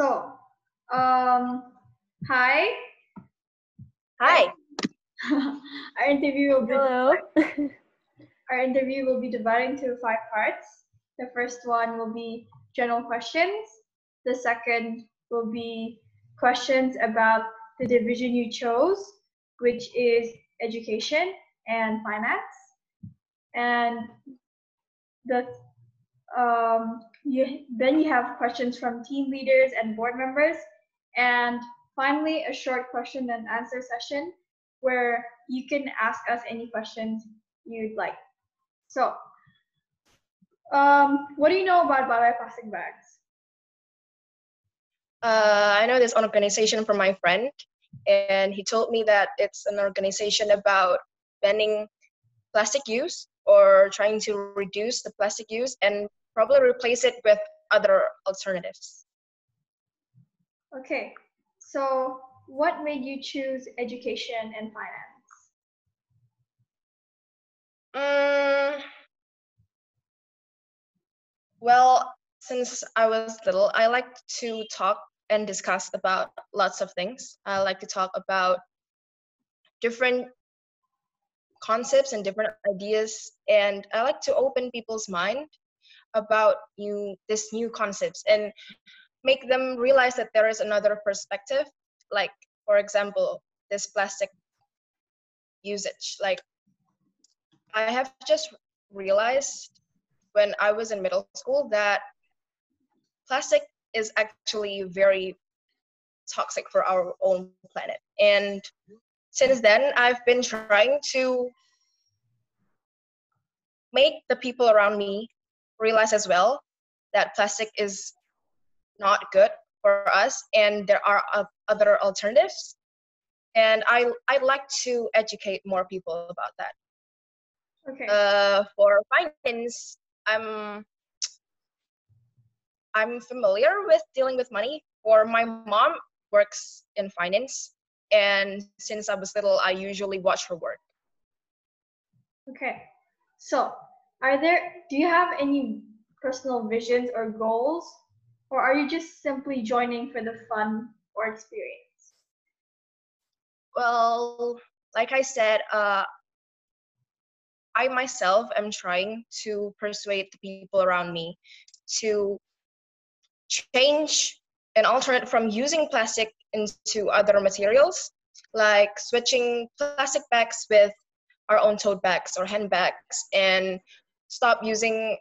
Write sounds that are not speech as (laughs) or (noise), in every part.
So, um, hi. Hi. (laughs) our interview will be Hello. (laughs) our interview will be divided into five parts. The first one will be general questions. The second will be questions about the division you chose, which is education and finance. And the um, you, then you have questions from team leaders and board members. And finally, a short question and answer session where you can ask us any questions you'd like. So, um, what do you know about Bye Bye Plastic Bags? Uh, I know this organization from my friend, and he told me that it's an organization about banning plastic use or trying to reduce the plastic use and probably replace it with other alternatives. Okay, so what made you choose education and finance? Mm, well, since I was little, I like to talk and discuss about lots of things. I like to talk about different concepts and different ideas, and I like to open people's mind about new this new concepts and make them realize that there is another perspective. Like, for example, this plastic usage. Like, I have just realized when I was in middle school that plastic is actually very toxic for our own planet. And since then, I've been trying to make the people around me realize as well that plastic is not good for us and there are other alternatives. And I, I'd like to educate more people about that. Okay. Uh, for finance, I'm I'm familiar with dealing with money. Or my mom works in finance, and since I was little, I usually watch her work. Okay. So, are there do you have any personal visions or goals or are you just simply joining for the fun or experience? Well, like I said, uh, I myself am trying to persuade the people around me to change and alternate from using plastic into other materials, like switching plastic bags with our own tote bags or handbags, and stop using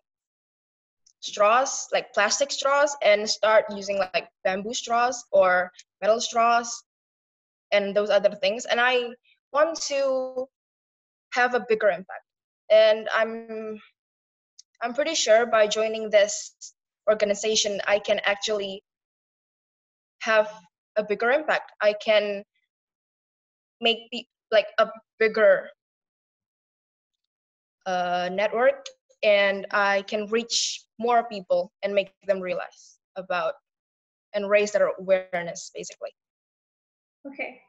straws like plastic straws and start using like bamboo straws or metal straws and those other things. And i want to have a bigger impact. And i'm i'm pretty sure by joining this organization i can actually have a bigger impact. I can make the, like a bigger uh, network and I can reach more people and make them realize about and raise their awareness basically. Okay.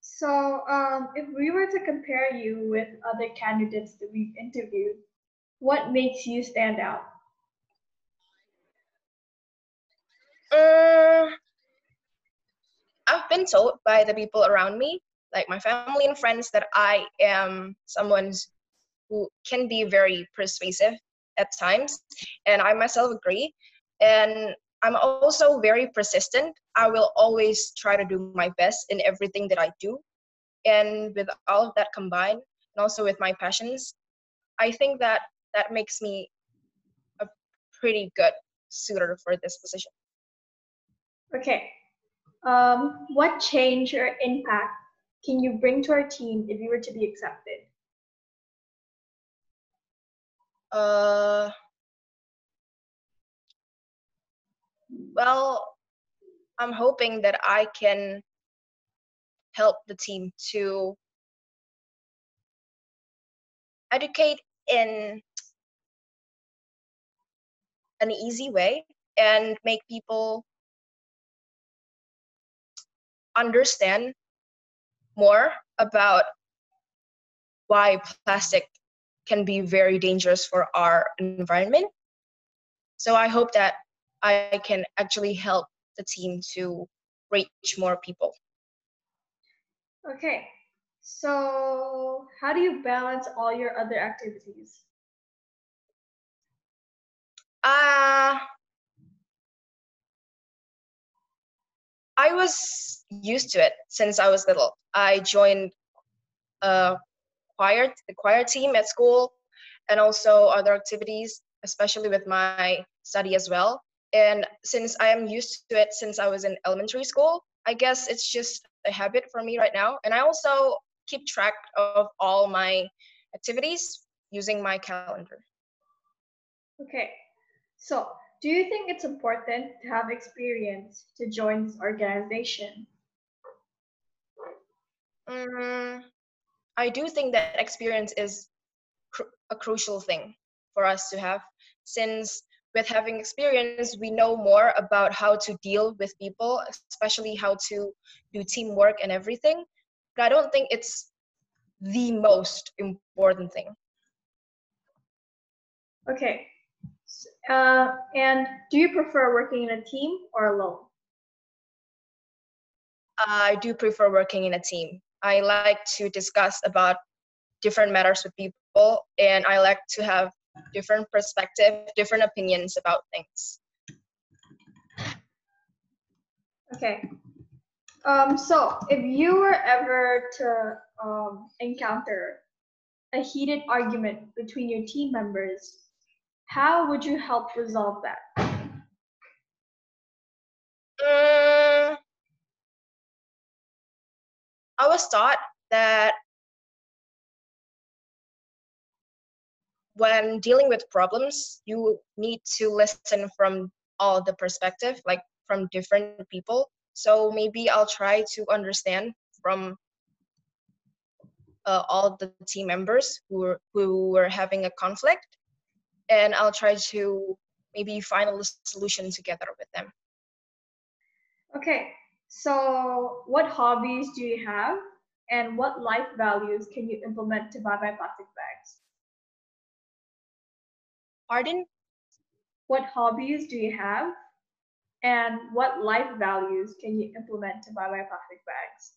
So um, if we were to compare you with other candidates that we've interviewed, what makes you stand out? Uh, I've been told by the people around me, like my family and friends, that I am someone who can be very persuasive at times, and I myself agree. And I'm also very persistent. I will always try to do my best in everything that I do. And with all of that combined, and also with my passions, I think that that makes me a pretty good suitor for this position. Okay. Um, what change or impact can you bring to our team if you were to be accepted? Uh, well, I'm hoping that I can help the team to educate in an easy way and make people understand more about why plastic can be very dangerous for our environment. So I hope that I can actually help the team to reach more people. Okay, so how do you balance all your other activities? Uh, I was used to it since I was little. I joined a choir, the choir team at school, and also other activities, especially with my study as well. And since I am used to it since I was in elementary school, I guess it's just a habit for me right now. And I also keep track of all my activities using my calendar. Okay, so do you think it's important to have experience to join this organization? Mm, I do think that experience is cr- a crucial thing for us to have. Since with having experience we know more about how to deal with people especially how to do teamwork and everything but i don't think it's the most important thing. Okay. Uh, and do you prefer working in a team or alone? I do prefer working in a team i like to discuss about different matters with people and i like to have different perspective, different opinions about things. Okay. Um, so if you were ever to um, encounter a heated argument between your team members, how would you help resolve that? Um, I was taught that when dealing with problems, you need to listen from all the perspective, like from different people. So maybe I'll try to understand from uh, all the team members who were, who were having a conflict, and I'll try to maybe find a solution together with them. Okay, so what hobbies do you have, and what life values can you implement to Bye Bye Plastic Bags? Pardon? What hobbies do you have? And what life values can you implement to Bye Bye Plastic Bags?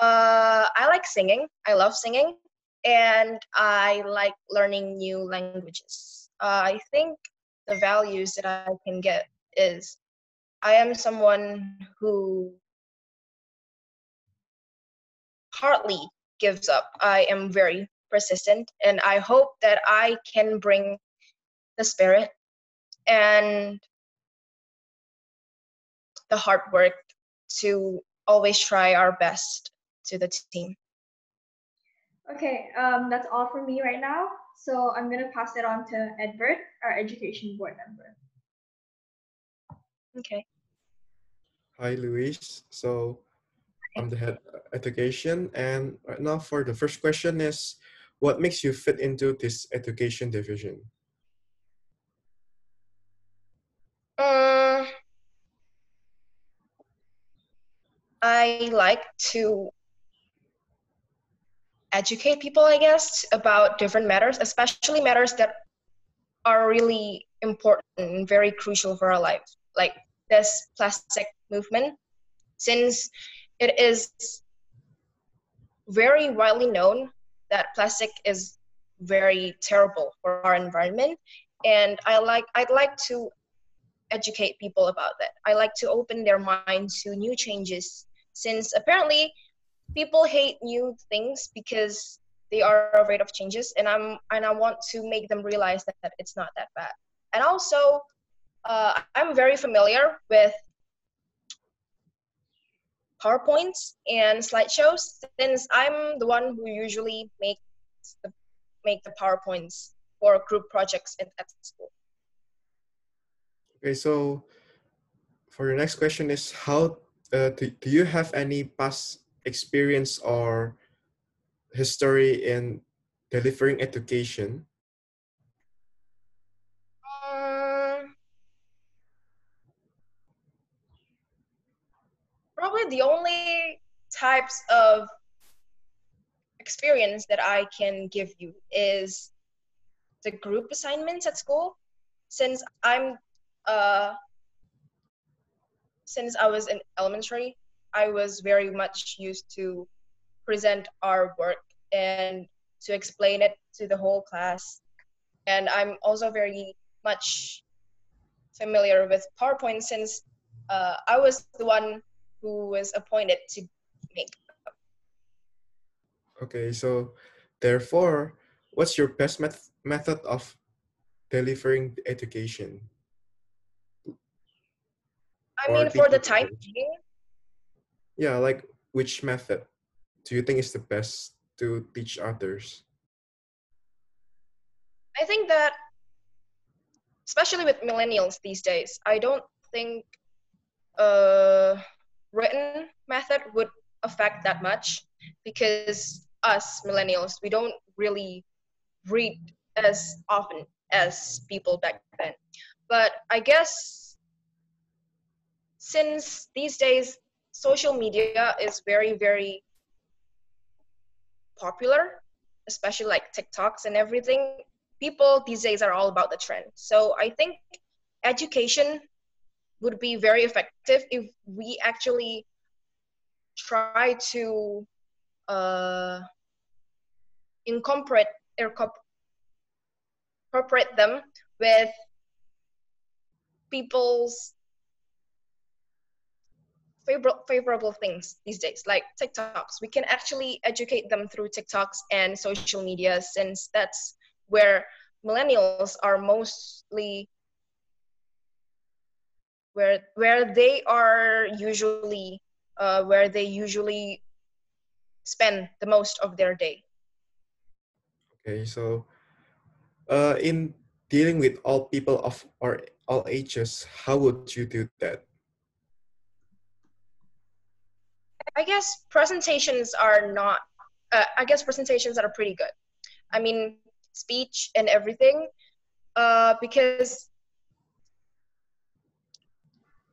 Uh, I like singing. I love singing. And I like learning new languages. Uh, I think the values that I can get is I am someone who hardly gives up. I am very persistent and i hope that i can bring the spirit and the hard work to always try our best to the team. Okay um, that's all for me right now. So i'm going to pass it on to edward our education board member. Okay hi luis so i'm the head of education and right now for the first question is what makes you fit into this education division? Um, I like to educate people, I guess, about different matters, especially matters that are really important and very crucial for our life, like this plastic movement, since it is very widely known that plastic is very terrible for our environment. And i like i'd like to educate people about that. I like to open their minds to new changes since apparently people hate new things because they are afraid of changes and i'm and i want to make them realize that, that it's not that bad. And also uh, i'm very familiar with PowerPoints and slideshows since I'm the one who usually makes the, make the PowerPoints for group projects at, at school. Okay, so for your next question is how uh, do, do you have any past experience or history in delivering education? Types of experience that I can give you is the group assignments at school. Since I'm uh, since I was in elementary, I was very much used to present our work and to explain it to the whole class. And I'm also very much familiar with PowerPoint since uh, I was the one who was appointed to make. Okay, so therefore, what's your best met- method of delivering education? I Or mean, for the time being, Yeah, like which method do you think is the best to teach others? I think that, especially with millennials these days, I don't think a written method would affect that much because us millennials, we don't really read as often as people back then. But I guess since these days social media is very, very popular, especially like TikToks and everything, people these days are all about the trend. So I think education would be very effective if we actually try to uh, incorporate incorporate them with people's favorable favorable things these days like tiktoks. We can actually educate them through tiktoks and social media since that's where millennials are mostly where where they are usually uh, where they usually spend the most of their day Okay, so uh, in dealing with all people of or all ages, how would you do that? I guess presentations are not. Uh, I guess presentations are pretty good. I mean, speech and everything, uh, because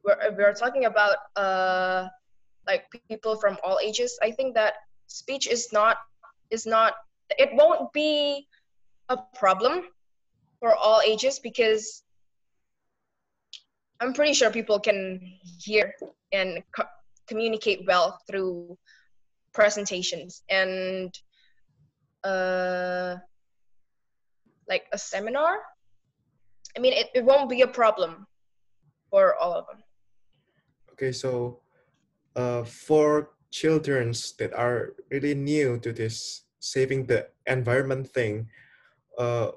we're we're talking about uh, like people from all ages. I think that speech is not is not. It won't be a problem for all ages because I'm pretty sure people can hear and co- communicate well through presentations and uh, like a seminar. I mean, it, it won't be a problem for all of them. Okay, so uh, for children that are really new to this saving the environment thing, uh,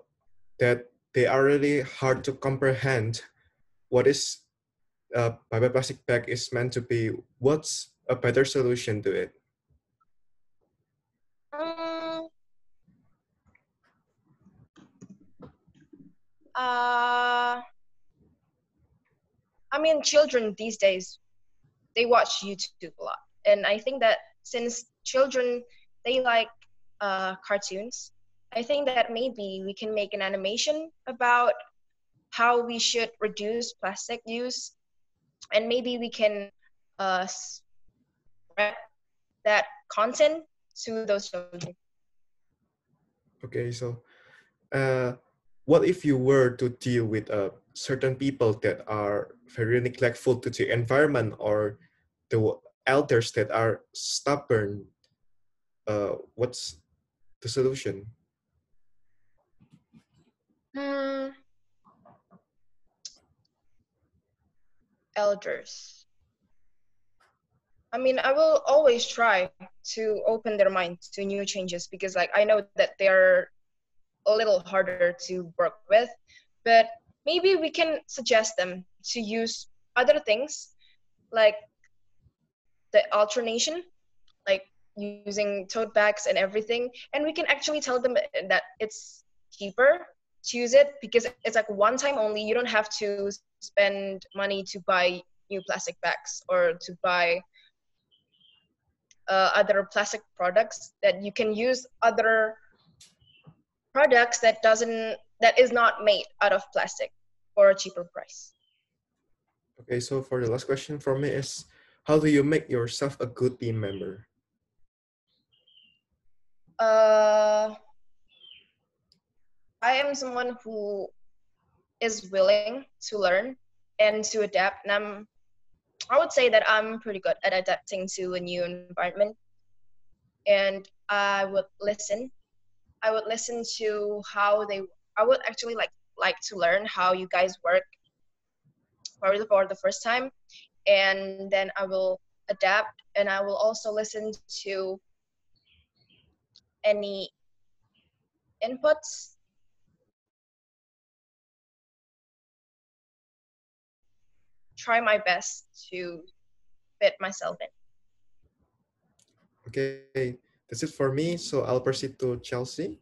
that they are really hard to comprehend what is uh, bye bye plastic bag is meant to be. What's a better solution to it? Um, uh, I mean, children these days, they watch YouTube a lot. And I think that since children, they like uh, cartoons, I think that maybe we can make an animation about how we should reduce plastic use. And maybe we can uh, spread that content to those children. Okay, so uh, what if you were to deal with uh, certain people that are very neglectful to the environment or the elders that are stubborn? Uh, what's the solution? Hmm. Elders. I mean, I will always try to open their mind to new changes because, like, I know that they're a little harder to work with, but maybe we can suggest them to use other things like the alternation, like using tote bags and everything, and we can actually tell them that it's cheaper to use it because it's like one time only. You don't have to spend money to buy new plastic bags or to buy uh, other plastic products that you can use other products that doesn't that is not made out of plastic for a cheaper price Okay, so for the last question from me is, how do you make yourself a good team member? uh i am someone who is willing to learn and to adapt and i'm I would say that I'm pretty good at adapting to a new environment, and I would listen. I would listen to how they. I would actually like like to learn how you guys work for the, for the first time, and then I will adapt, and I will also listen to any inputs try my best to fit myself in. Okay, that's it for me. So I'll proceed to Chelsea.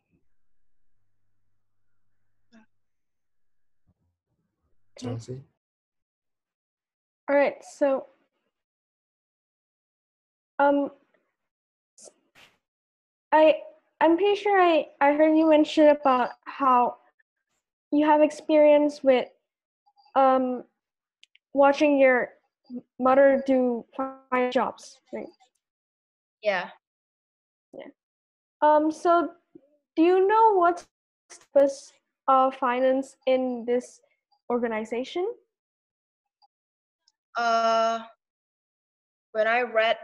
Chelsea. All right, so um, I I'm pretty sure I I heard you mention about how you have experience with um watching your mother do fine jobs, right? Yeah. Um, so do you know what's was uh finance in this organization? Uh, when I read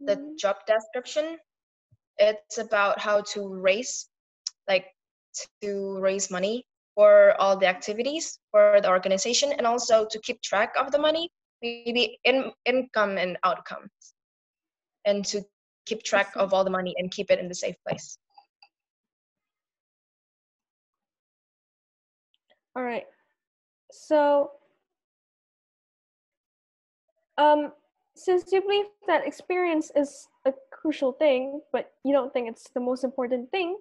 the Mhm. job description, it's about how to raise, like, to raise money for all the activities for the organization, and also to keep track of the money, maybe in income and outcomes, and to keep track of all the money and keep it in the safe place. All right. So, um, since you believe that experience is a crucial thing, but you don't think it's the most important thing,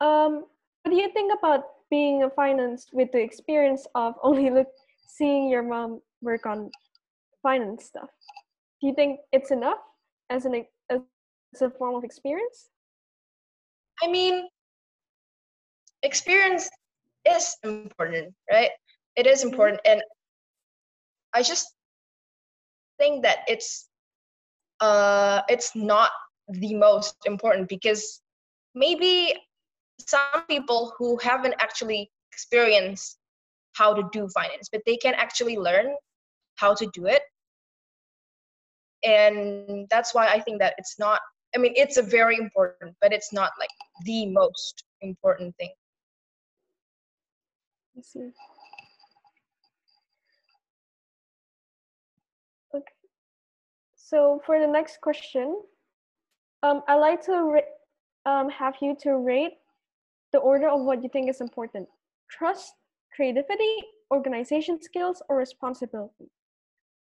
um, what do you think about being a finance with the experience of only (laughs) look seeing your mom work on finance stuff? Do you think it's enough as an a form of experience? I mean, experience is important, right? It is important, and I just think that it's uh it's not the most important because maybe some people who haven't actually experienced how to do finance, but they can actually learn how to do it. And that's why I think that it's not I mean, it's a very important, but it's not like the most important thing. See. Okay. So for the next question, um, I'd like to um, have you to rate the order of what you think is important: trust, creativity, organization skills, or responsibility.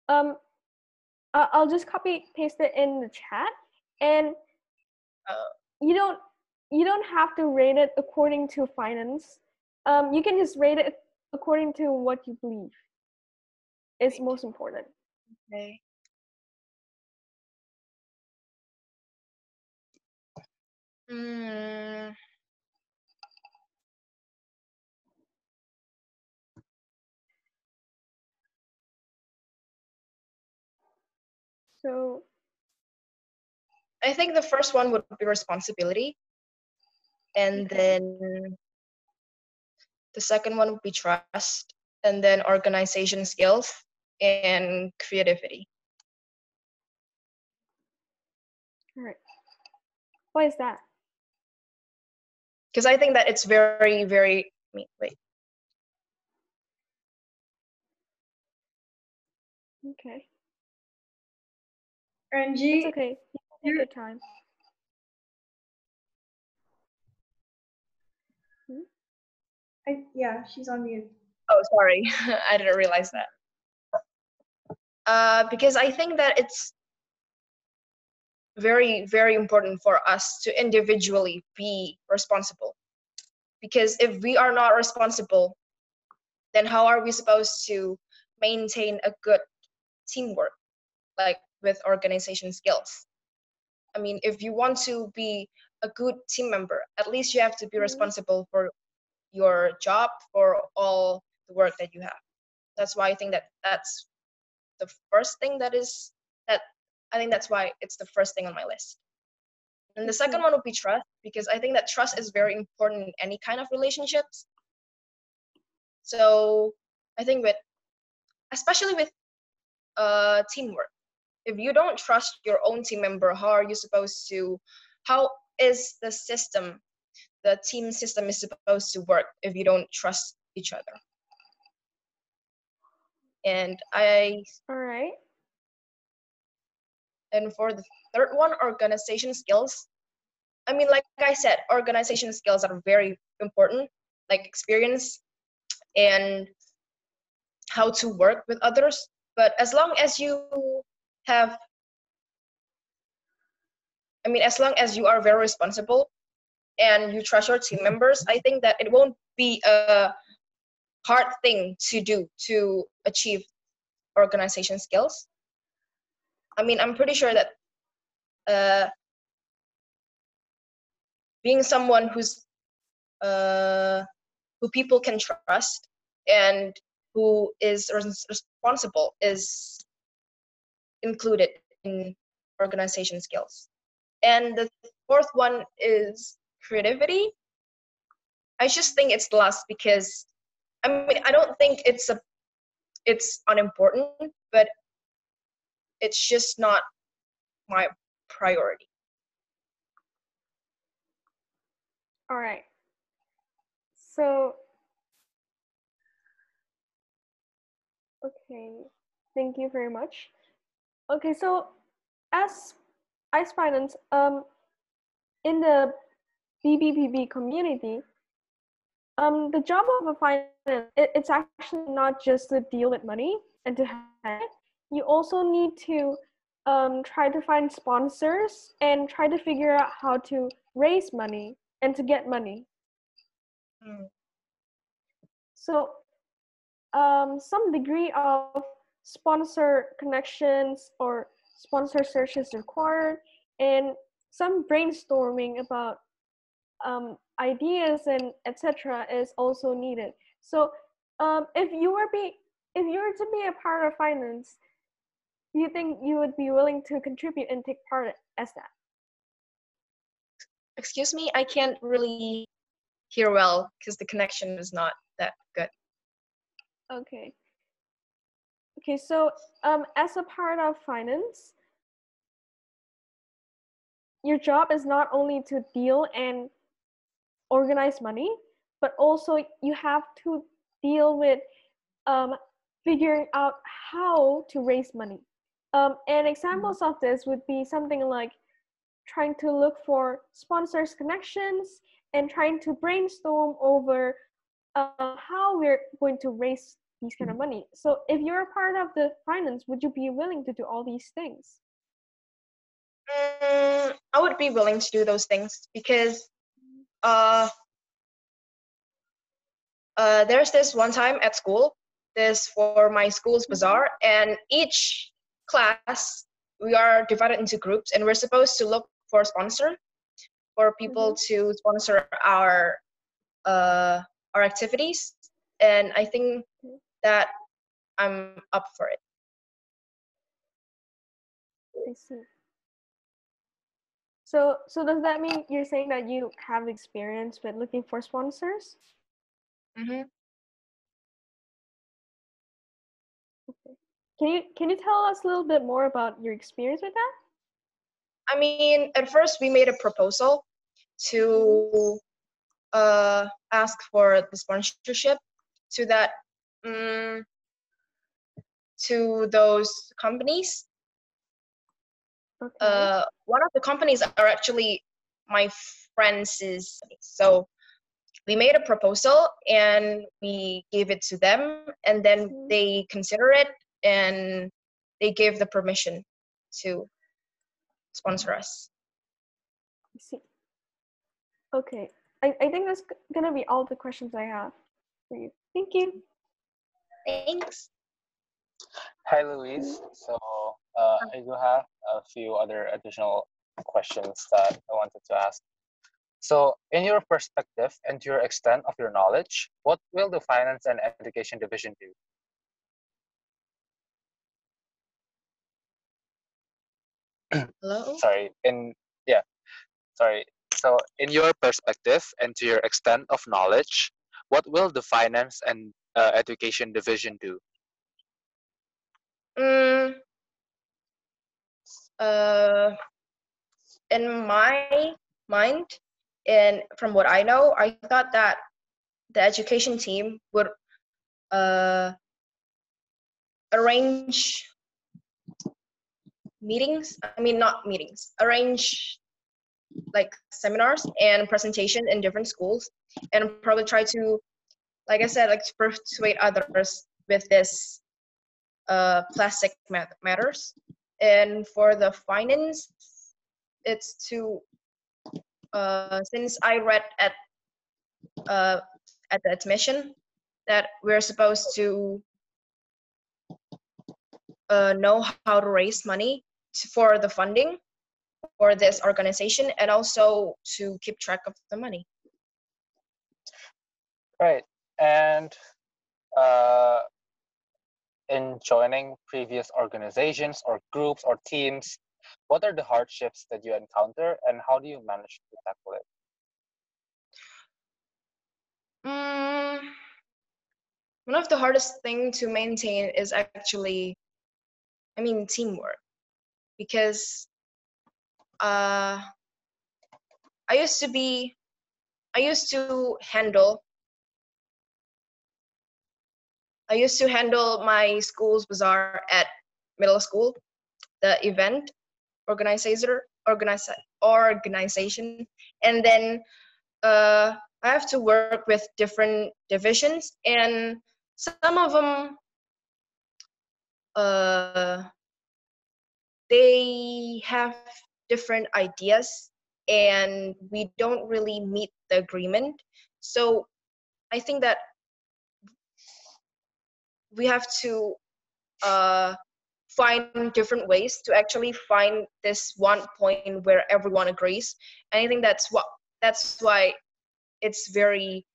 Um, I'll just copy paste it in the chat, and you don't you don't have to rate it according to finance. Um, you can just rate it according to what you believe is most important. okay. Mm, So I think the first one would be responsibility, and mm-hmm. then the second one would be trust, and then organization skills and creativity. all right. Why is that? Because I think that it's very, very. I wait. Okay. Renji, It's okay. You can take your time. I, yeah, she's on mute. Oh, sorry, (laughs) I didn't realize that. Uh, because I think that it's very, very important for us to individually be responsible. Because if we are not responsible, then how are we supposed to maintain a good teamwork, like with organization skills? I mean, if you want to be a good team member, at least you have to be Mhm. responsible for your job, for all the work that you have. That's why I think that that's the first thing that is that I think that's why it's the first thing on my list. And the second one would be trust because I think that trust is very important in any kind of relationships. So I think with especially with uh, teamwork. If you don't trust your own team member, how are you supposed to? How is the system, the team system, is supposed to work if you don't trust each other? And I. All right. And for the third one, organization skills. I mean, like I said, organization skills are very important, like experience and how to work with others. But as long as you have, I mean, as long as you are very responsible and you trust your team members, I think that it won't be a hard thing to do to achieve organization skills. I mean, I'm pretty sure that uh, being someone who's uh, who people can trust and who is responsible is included in organization skills. And the fourth one is creativity. I just think it's last because I mean I don't think it's a it's unimportant, but it's just not my priority. All right. So, okay, thank you very much. Okay, so as ICE Finance, um, in the BBPB community, um, the job of a finance, it, it's actually not just to deal with money and to have it. You also need to um, try to find sponsors and try to figure out how to raise money and to get money. Mm. So, um, some degree of sponsor connections or sponsor searches required, and some brainstorming about um, ideas and etc. is also needed. So, um, if you were be if you were to be a part of finance, do you think you would be willing to contribute and take part as that? Excuse me, I can't really hear well because the connection is not that good. Okay. Okay, so um, as a part of finance, your job is not only to deal and organize money, but also you have to deal with um, figuring out how to raise money. Um, and examples of this would be something like trying to look for sponsors connections and trying to brainstorm over uh, how we're going to raise these kind of money. So if you're a part of the finance, would you be willing to do all these things? Mm, I would be willing to do those things because uh, uh, there's this one time at school, this for my school's Mm-hmm. bazaar, and each class we are divided into groups and we're supposed to look for a sponsor for people Mm-hmm. to sponsor our uh, our activities and i think that i'm up for it I see. So, so does that mean you're saying that you have experience with looking for sponsors? hmm Can you can you tell us a little bit more about your experience with that? i mean at first we made a proposal to uh, ask for the sponsorship to that um, to those companies Okay. uh, one of the companies are actually my friends is so we made a proposal and we gave it to them and then Mhm. they consider it and they gave the permission to sponsor us I see. Okay. I, I think that's gonna be all the questions I have for you. Thank you. Thanks Hi, Louise. So uh, I do have a few other additional questions that I wanted to ask. So, in your perspective and to your extent of your knowledge, what will the Finance and Education Division do? hello (clears throat) Sorry, in yeah, sorry. So, in your perspective and to your extent of knowledge, what will the Finance and uh, Education Division do? mm, uh, in my mind, and from what I know, I thought that the education team would uh, arrange meetings. I mean, not meetings. Arrange like seminars and presentation in different schools, and probably try to, like I said, like to persuade others with this uh, plastic matters. And for the finance, it's to uh, since I read at uh, at the admission that we're supposed to uh, know how to raise money for the funding for this organization and also to keep track of the money. Right. And uh, in joining previous organizations or groups or teams, what are the hardships that you encounter and how do you manage to tackle it? Mm, one of the hardest thing to maintain is actually, I mean, teamwork, because uh, I used to be, I used to handle, I used to handle my school's bazaar at middle school, the event organizer, organize, organization, and then uh, I have to work with different divisions, and some of them uh, they have different ideas, and we don't really meet the agreement. So I think that we have to uh, find different ways to actually find this one point where everyone agrees. And I think that's what that's why it's very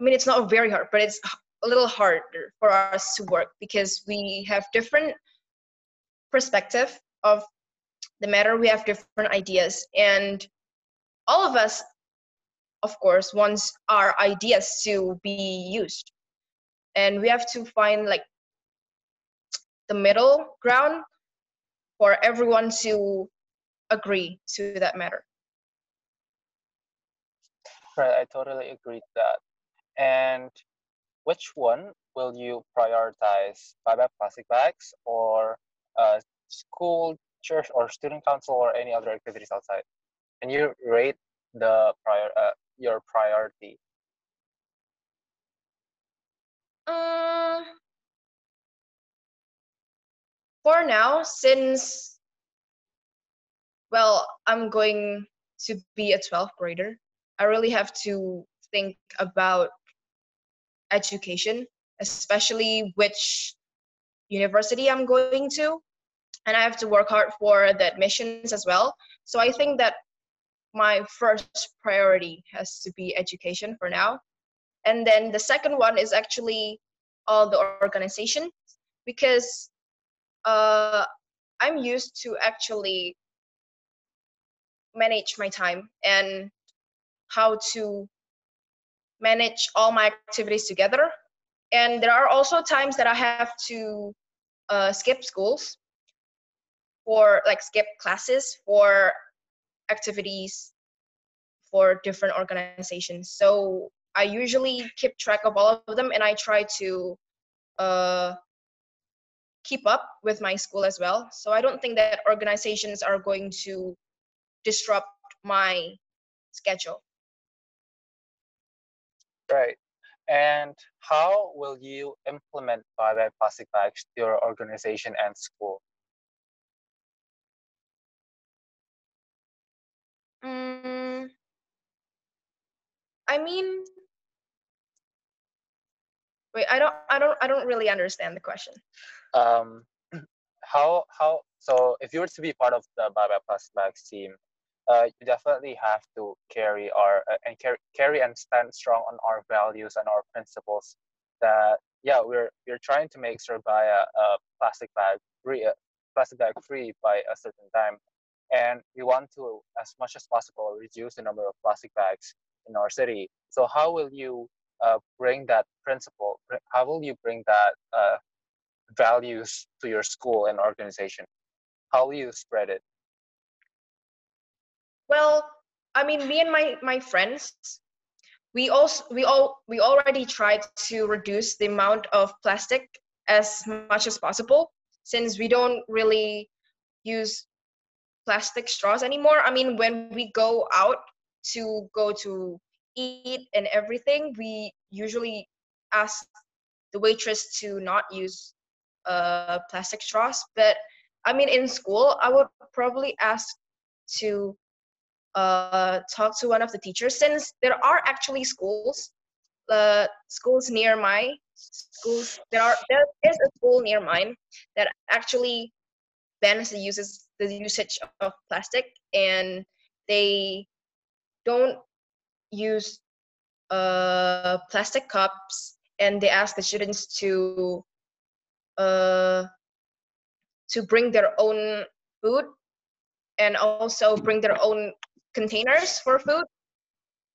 i mean it's not very hard but it's a little harder for us to work because we have different perspective of the matter. We have different ideas. And all of us of course wants our ideas to be used and we have to find like the middle ground for everyone to agree to that matter Right, I totally agree with that. And which one will you prioritize? Bye-bye plastic bags or uh, school, church, or student council, or any other activities outside? Can you rate the prior uh, your priority? Uh, for now, since well, I'm going to be a 12th grader, I really have to think about education, especially which university I'm going to. And I have to work hard for the admissions as well. So I think that my first priority has to be education for now. And then the second one is actually all the organization because uh, I'm used to actually manage my time and how to manage all my activities together. And there are also times that I have to uh, skip schools for like skip classes for activities for different organizations. So I usually keep track of all of them and I try to uh, keep up with my school as well. So I don't think that organizations are going to disrupt my schedule. Right. And how will you implement bye-bye plastic bags to your organization and school? Mm, I mean, wait, I don't, I don't, I don't really understand the question. Um, (clears throat) how, how, so if you were to be part of the bye-bye plastic bags team, uh, you definitely have to carry our uh, and carry, carry and stand strong on our values and our principles that yeah we're we're trying to make Surabaya a plastic bag free uh, plastic bag free by a certain time and we want to as much as possible reduce the number of plastic bags in our city so how will you uh, bring that principle how will you bring that uh, values to your school and organization How will you spread it? Well, I mean, me and my my friends, we also we all we already tried to reduce the amount of plastic as much as possible since we don't really use plastic straws anymore. I mean, when we go out to go to eat and everything, we usually ask the waitress to not use uh, plastic straws. But I mean, in school, I would probably ask to uh, talk to one of the teachers since there are actually schools, uh, schools near my schools. There are there is a school near mine that actually bans the uses the usage of plastic and they don't use uh, plastic cups and they ask the students to uh, to bring their own food and also bring their own containers for food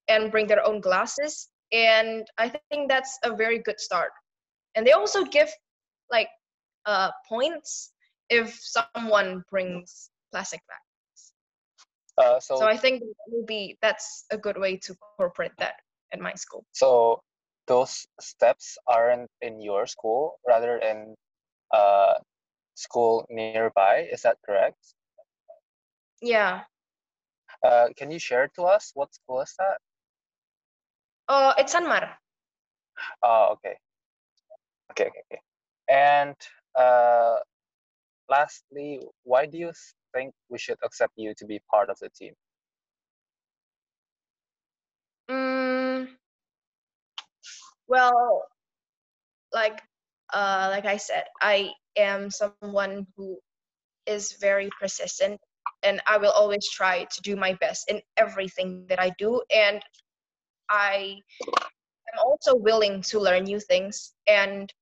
and bring their own glasses. And i think that's a very good start. And they also give like uh, points if someone brings plastic bags Uh, so, so i think that will be that's a good way to incorporate that at my school so those steps aren't in your school, rather in uh, school nearby. Is that correct? yeah Uh, can you share to us what school is that? uh, it's sanmar Oh, okay. Okay, okay, okay. And uh, lastly, why do you think we should accept you to be part of the team? Mm, well, like uh, like I said, I am someone who is very persistent, and I will always try to do my best in everything that I do. And I am also willing to learn new things, and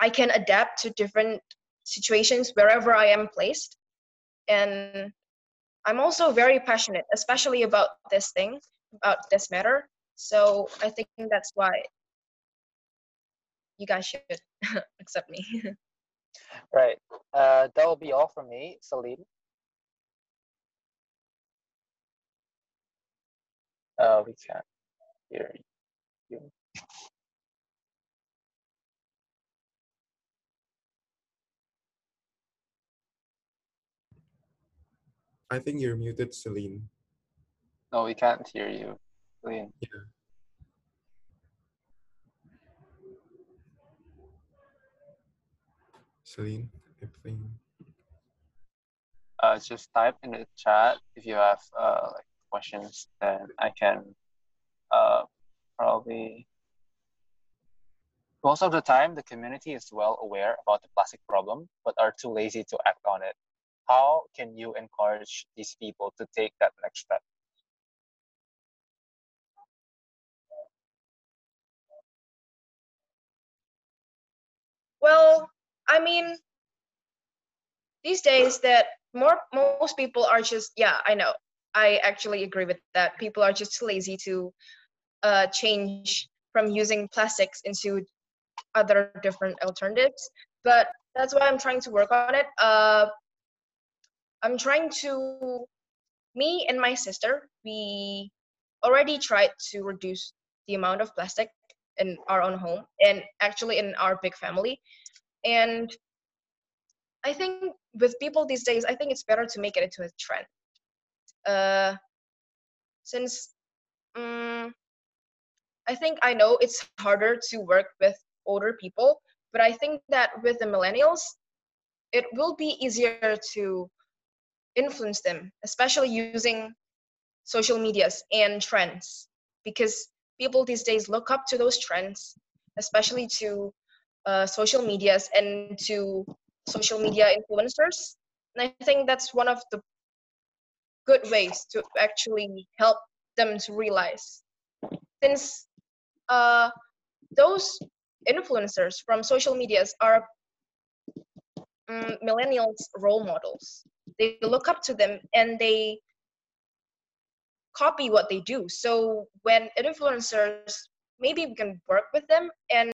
I can adapt to different situations wherever I am placed. And I'm also very passionate, especially about this thing, about this matter. So I think that's why you guys should (laughs) accept me. (laughs) Right. Uh, that will be all from me, Celine. Uh, we can't hear you. I think you're muted, Celine. No, we can't hear you, Celine. Yeah. Celine, I think. Uh, just type in the chat if you have uh, like questions, then I can uh, probably. Most of the time, the community is well aware about the plastic problem, but are too lazy to act on it. How can you encourage these people to take that next step? well, I mean, these days that more most people are just yeah, I know. I actually agree with that. People are just lazy to uh, change from using plastics into other different alternatives. But that's why I'm trying to work on it. Uh, I'm trying to, me and my sister, we already tried to reduce the amount of plastic in our own home and actually in our big family. And I think with people these days, I think it's better to make it into a trend. Uh, since um, I think I know it's harder to work with older people, but I think that with the millennials, it will be easier to influence them, especially using social medias and trends, because people these days look up to those trends, especially to uh, social medias and to social media influencers. And I think that's one of the good ways to actually help them to realize. Since uh, those influencers from social medias are um, millennials role models. They look up to them and they copy what they do. So when influencers, maybe we can work with them and